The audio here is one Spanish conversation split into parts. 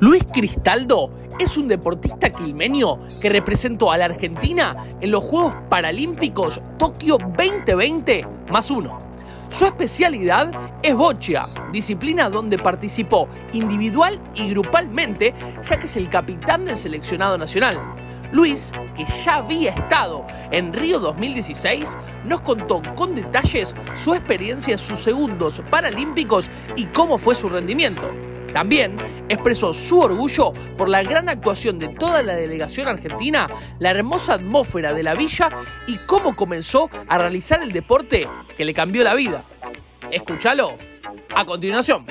Luis Cristaldo es un deportista quilmenio que representó a la Argentina en los Juegos Paralímpicos Tokio 2020 más uno. Su especialidad es bocha, disciplina donde participó individual y grupalmente, ya que es el capitán del seleccionado nacional. Luis, que ya había estado en Río 2016, nos contó con detalles su experiencia en sus segundos paralímpicos y cómo fue su rendimiento. También expresó su orgullo por la gran actuación de toda la delegación argentina, la hermosa atmósfera de la villa y cómo comenzó a realizar el deporte que le cambió la vida. Escúchalo a continuación.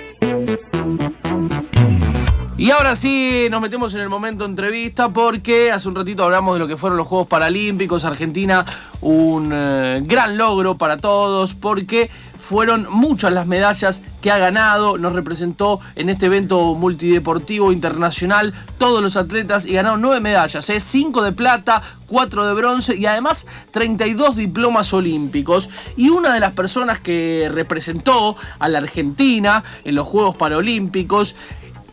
Y ahora sí nos metemos en el momento entrevista porque hace un ratito hablamos de lo que fueron los Juegos Paralímpicos. Argentina, un eh, gran logro para todos porque fueron muchas las medallas que ha ganado, nos representó en este evento multideportivo internacional todos los atletas y ganaron nueve medallas, ¿eh? cinco de plata, cuatro de bronce y además 32 diplomas olímpicos. Y una de las personas que representó a la Argentina en los Juegos Paralímpicos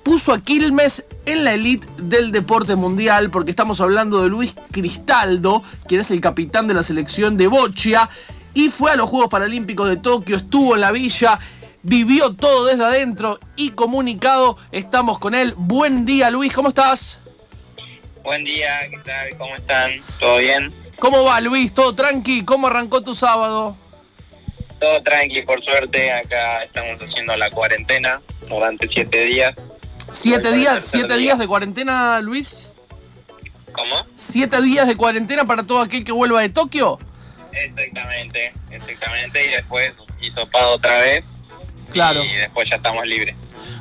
puso a Quilmes en la elite del deporte mundial, porque estamos hablando de Luis Cristaldo, quien es el capitán de la selección de Bochia, y fue a los Juegos Paralímpicos de Tokio, estuvo en la villa, vivió todo desde adentro y comunicado. Estamos con él. Buen día, Luis, ¿cómo estás? Buen día, ¿qué tal? ¿Cómo están? ¿Todo bien? ¿Cómo va, Luis? ¿Todo tranqui? ¿Cómo arrancó tu sábado? Todo tranqui, por suerte. Acá estamos haciendo la cuarentena durante siete días. ¿Siete días, siete días de cuarentena, Luis? ¿Cómo? ¿Siete días de cuarentena para todo aquel que vuelva de Tokio? Exactamente, exactamente. Y después hisopado otra vez. Claro. Y después ya estamos libres.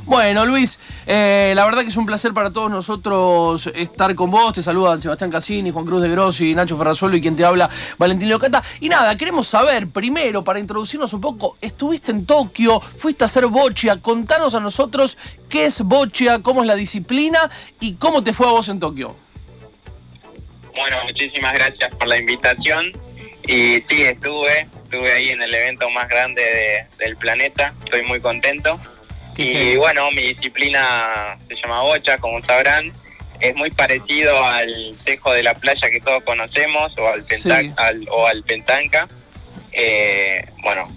Bueno, Luis, eh, la verdad que es un placer para todos nosotros estar con vos. Te saludan Sebastián Cassini, Juan Cruz de Grossi, Nacho Ferrazuelo y quien te habla, Valentín Leocata. Y nada, queremos saber primero, para introducirnos un poco, estuviste en Tokio, fuiste a hacer bochia. Contanos a nosotros qué es bochia, cómo es la disciplina y cómo te fue a vos en Tokio. Bueno, muchísimas gracias por la invitación. Y sí, estuve, estuve ahí en el evento más grande de- del planeta. Estoy muy contento. Y bueno, mi disciplina se llama bocha, como sabrán. Es muy parecido al tejo de la playa que todos conocemos o al, penta- Sí. al- o al pentanca. Eh, bueno,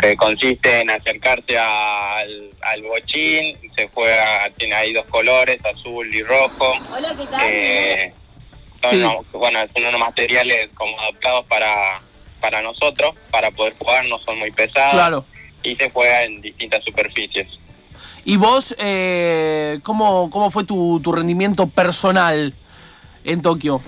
que consiste en acercarse al, al bochín. Se juega, tiene ahí dos colores, azul y rojo. Hola, ¿qué tal? Eh, son, Sí. unos- bueno, son unos materiales como adaptados para, para nosotros, para poder jugar, no son muy pesados. Claro. Y se juega en distintas superficies. ¿Y vos, eh, cómo, cómo fue tu, tu rendimiento personal en Tokio?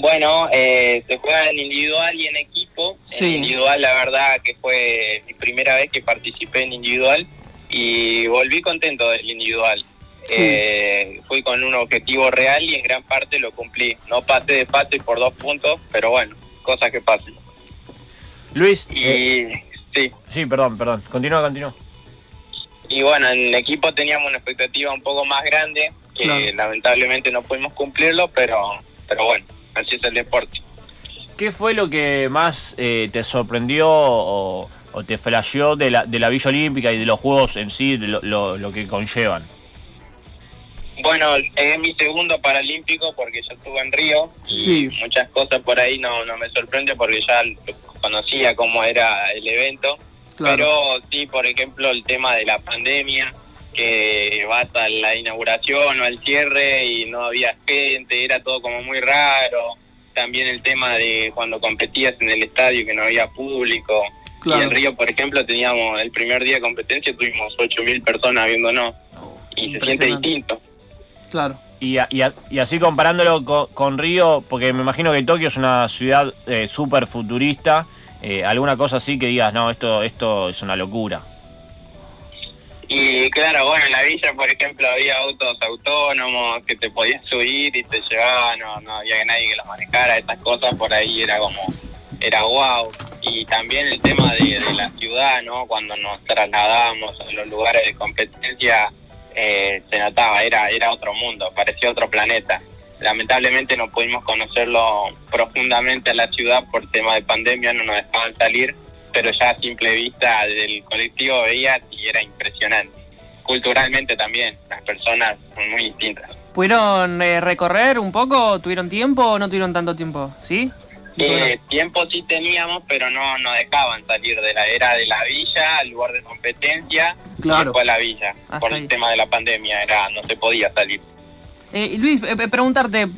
Bueno, eh, se juega en individual y en equipo. Sí. En individual, la verdad que fue mi primera vez que participé en individual y volví contento del individual. Sí. Eh, fui con un objetivo real y en gran parte lo cumplí. No pasé de fase por dos puntos, pero bueno, cosas que pasan. Luis, Y eh, sí, sí, perdón, perdón. Continúa, continúa. Y bueno, en el equipo teníamos una expectativa un poco más grande, que Claro. lamentablemente no pudimos cumplirlo, pero, pero bueno, así es el deporte. ¿Qué fue lo que más eh, te sorprendió o, o te flasheó de la, de la Villa Olímpica y de los Juegos en sí, lo, lo- lo que conllevan? Bueno, es mi segundo paralímpico porque yo estuve en Río. Sí. y Muchas cosas por ahí no, no me sorprende porque ya conocía cómo era el evento. Claro. Pero sí, por ejemplo, el tema de la pandemia, que vas a la inauguración o al cierre y no había gente, era todo como muy raro. También el tema de cuando competías en el estadio que no había público. Claro. Y en Río, por ejemplo, teníamos el primer día de competencia, tuvimos 8.000 personas viéndonos. Y se siente distinto. Claro. Y, a- y a- y así comparándolo co- con, Río, porque me imagino que Tokio es una ciudad eh, súper futurista, eh, alguna cosa así que digas, no, esto, esto es una locura. Y claro, bueno, en la villa, por ejemplo, había autos autónomos que te podías subir y te llevaban, no, no había nadie que los manejara, estas cosas por ahí era como, era guau. Y también el tema de, de la ciudad, ¿no? Cuando nos trasladamos a los lugares de competencia, eh, se notaba, era, era otro mundo, parecía otro planeta. Lamentablemente no pudimos conocerlo profundamente a la ciudad por tema de pandemia, no nos dejaban salir, pero ya a simple vista del colectivo veías y era impresionante. culturalmente también, las personas son muy distintas. ¿Pudieron eh, recorrer un poco? ¿Tuvieron tiempo o no tuvieron tanto tiempo? ¿Sí? Eh, tiempo sí teníamos, pero no nos dejaban salir de la era de la villa al lugar de competencia Claro. y después a la villa. Hasta por ahí. el tema de la pandemia, era no se podía salir. Eh, Luis, eh, preguntarte,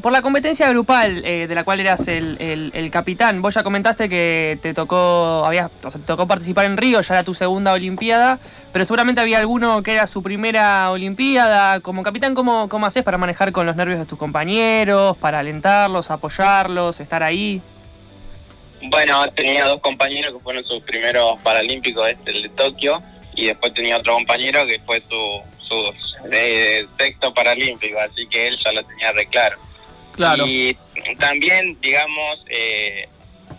por la competencia grupal eh, de la cual eras el, el- el capitán, vos ya comentaste que te tocó, había, o sea, te tocó participar en Río, ya era tu segunda Olimpiada, pero seguramente había alguno que era su primera Olimpiada. Como capitán, ¿cómo, cómo haces para manejar con los nervios de tus compañeros, para alentarlos, apoyarlos, estar ahí? Bueno, tenía dos compañeros que fueron sus primeros paralímpicos, este, el de Tokio, y después tenía otro compañero que fue su, su eh, sexto paralímpico, así que él ya lo tenía re claro. Claro. Y también, digamos, eh,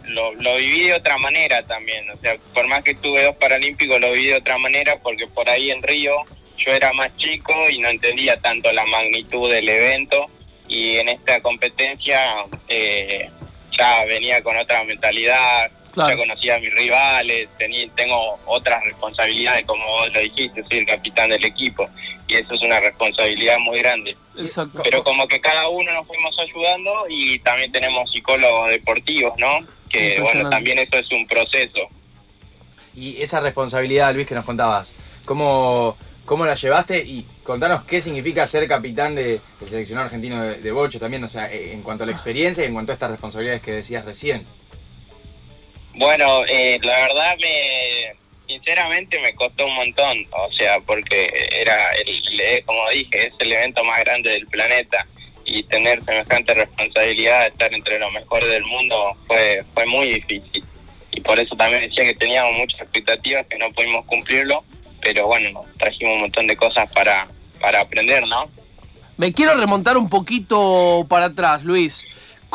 lo, lo viví de otra manera también. O sea, por más que tuve dos paralímpicos, lo viví de otra manera porque por ahí en Río yo era más chico y no entendía tanto la magnitud del evento. Y en esta competencia eh, ya venía con otra mentalidad, Claro. ya conocía a mis rivales, tení- tengo otras responsabilidades, como vos lo dijiste, soy el capitán del equipo. Y eso es una responsabilidad muy grande Exacto. pero como que cada uno nos fuimos ayudando y también tenemos psicólogos deportivos, ¿no? Que bueno, también eso es un proceso. Y esa responsabilidad, Luis, que nos contabas, ¿cómo, cómo la llevaste? Y contanos qué significa ser capitán de, del seleccionado argentino de, de bocho también, o sea, eh, en cuanto a la experiencia y en cuanto a estas responsabilidades que decías recién. Bueno, eh, la verdad me, sinceramente me costó un montón, o sea, porque era, el, el- como dije, es el evento más grande del planeta y tener semejante responsabilidad de estar entre los mejores del mundo fue, fue muy difícil. Y por eso también decía que teníamos muchas expectativas que no pudimos cumplirlo, pero bueno, trajimos un montón de cosas para, para aprender, ¿no? Me quiero remontar un poquito para atrás, Luis.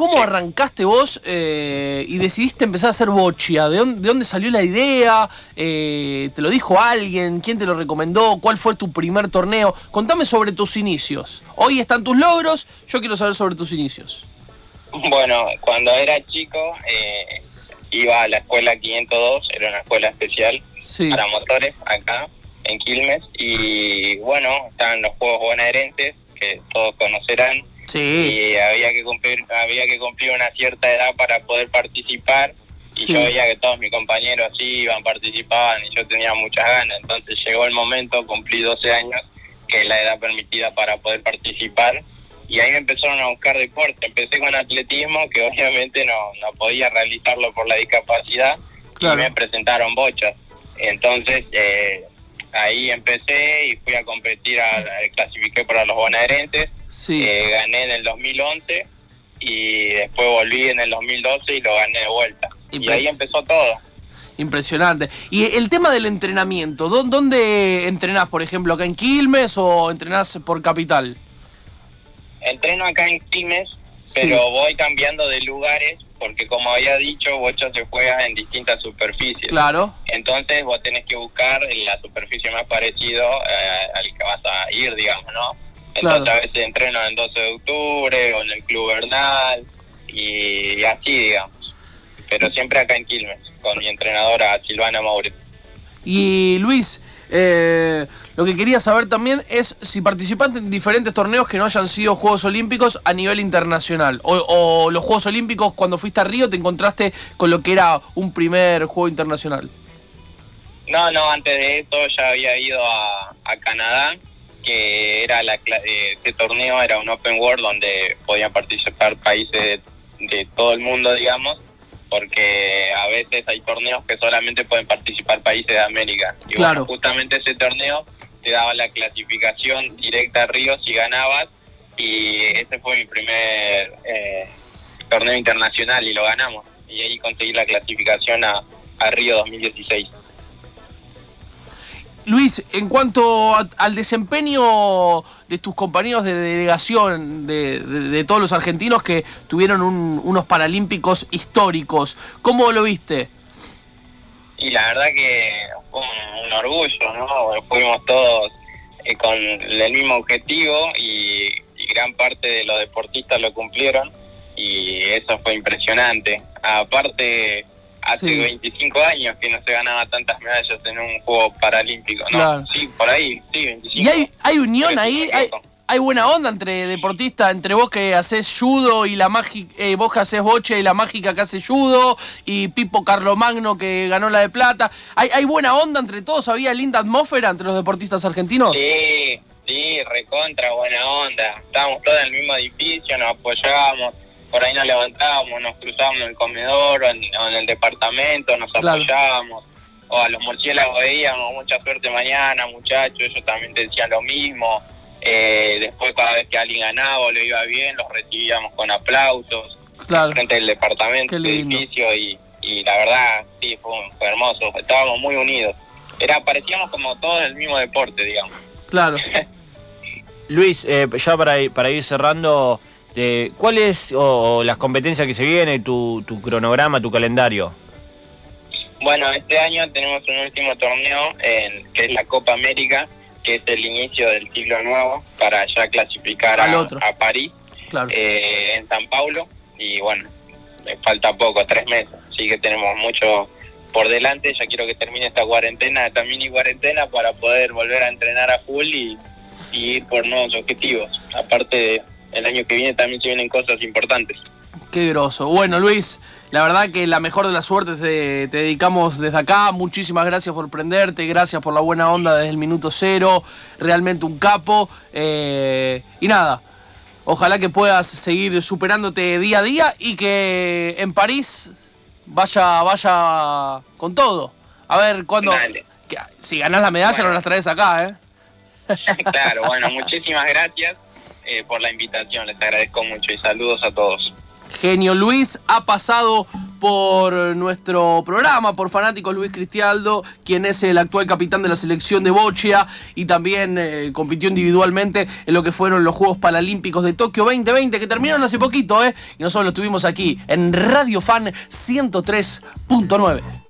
¿Cómo arrancaste vos eh, y decidiste empezar a hacer bochia? ¿De dónde, de dónde salió la idea? Eh, ¿Te lo dijo alguien? ¿Quién te lo recomendó? ¿Cuál fue tu primer torneo? Contame sobre tus inicios. Hoy están tus logros, yo quiero saber sobre tus inicios. Bueno, cuando era chico eh, iba a la escuela 502, era una escuela especial Sí, para motores acá en Quilmes y bueno, estaban los juegos bonaerenses que todos conocerán sí, y había que cumplir había que cumplir una cierta edad para poder participar. Y Sí. yo veía que todos mis compañeros sí iban, participaban y yo tenía muchas ganas, entonces llegó el momento, cumplí 12 años, que es la edad permitida para poder participar. Y ahí me empezaron a buscar deporte, empecé con atletismo que obviamente no, no podía realizarlo por la discapacidad Claro. y me presentaron bochas, entonces eh, ahí empecé y fui a competir, a, clasifiqué para los bonaerenses sí. eh, gané en el 2011 y después volví en el 2012 y lo gané de vuelta. Y ahí empezó todo. Impresionante. Y el tema del entrenamiento, ¿dó- ¿dónde entrenás? Por ejemplo, acá en Quilmes o entrenás por Capital? Entreno acá en Quilmes, Sí. pero voy cambiando de lugares porque como había dicho, bocha se juega en distintas superficies. Claro, Entonces vos tenés que buscar la superficie más parecido eh, al que vas a ir, digamos, ¿no? Entonces Claro. a veces entreno en 12 de octubre o en el Club Bernal y, así, digamos. Pero siempre acá en Quilmes, con mi entrenadora Silvana Maure. Y Luis, eh, lo que quería saber también es si participaste en diferentes torneos que no hayan sido Juegos Olímpicos a nivel internacional. O, o los Juegos Olímpicos, cuando fuiste a Río, te encontraste con lo que era un primer juego internacional. No, no, antes de eso ya había ido a, Canadá, que era la eh, este torneo era un Open World donde podían participar países de todo el mundo, digamos, porque a veces hay torneos que solamente pueden participar países de América. Y Claro. bueno, justamente ese torneo te daba la clasificación directa a Río si ganabas y ese fue mi primer eh, torneo internacional y lo ganamos. Y ahí conseguí la clasificación a, a Río 2016. Luis, en cuanto al desempeño de tus compañeros de delegación, de, todos los argentinos que tuvieron un- unos paralímpicos históricos, ¿cómo lo viste? Y la verdad que fue un, orgullo, ¿no? Fuimos todos eh, con el mismo objetivo y gran parte de los deportistas lo cumplieron y eso fue impresionante. Aparte, hace Sí. 25 años que no se ganaba tantas medallas en un juego paralímpico, ¿no? Claro. Sí, por ahí, sí, 25. ¿Y hay, hay unión ahí? ¿Hay, hay buena onda entre deportistas, entre vos que haces judo y la mágica, eh, vos que haces boche y la mágica que hace judo, y Pipo Carlomagno que ganó la de plata. ¿Hay, hay buena onda entre todos? ¿Había linda atmósfera entre los deportistas argentinos? Sí, sí, recontra, buena onda. Estábamos todos en el mismo edificio, nos apoyábamos, por ahí nos levantábamos, nos cruzábamos en el comedor o en, o en el departamento, nos Claro. apoyábamos. O a los murciélagos veíamos, mucha suerte mañana, muchachos, ellos también te decían lo mismo. Eh, después cada vez que alguien ganaba o le iba bien, los recibíamos con aplausos Claro. frente del departamento, del edificio y, y la verdad, sí, fue, fue hermoso, estábamos muy unidos. Era, parecíamos como todos el mismo deporte, digamos. Claro. Luis, eh, ya para, ir- para ir cerrando, eh, ¿cuáles o, o las competencias que se vienen, tu, tu cronograma, tu calendario? Bueno, este año tenemos un último torneo en, que es la Copa América, que es el inicio del siglo nuevo para ya clasificar Al a, otro. a París Claro. eh, en San Paulo y bueno, me falta poco, tres meses, así que tenemos mucho por delante, ya quiero que termine esta cuarentena, esta mini cuarentena para poder volver a entrenar a full y, y ir por nuevos objetivos. Aparte, el año que viene también se vienen cosas importantes. Qué groso. Bueno, Luis, la verdad que la mejor de las suertes te, te dedicamos desde acá. Muchísimas gracias por prenderte, gracias por la buena onda desde el minuto cero. Realmente un capo. Eh, y nada, ojalá que puedas seguir superándote día a día y que en París vaya, vaya con todo. A ver cuándo. Que- si ganás la medalla, Bueno. no las traes acá, ¿eh? Claro, bueno, muchísimas gracias eh, por la invitación, les agradezco mucho y saludos a todos. Genio Luis ha pasado por nuestro programa, por Fanáticos Luis Cristialdo, quien es el actual capitán de la selección de Bochia y también eh, compitió individualmente en lo que fueron los Juegos Paralímpicos de Tokio 2020, que terminaron hace poquito, ¿eh? Y nosotros lo tuvimos aquí en Radio Fan 103.9.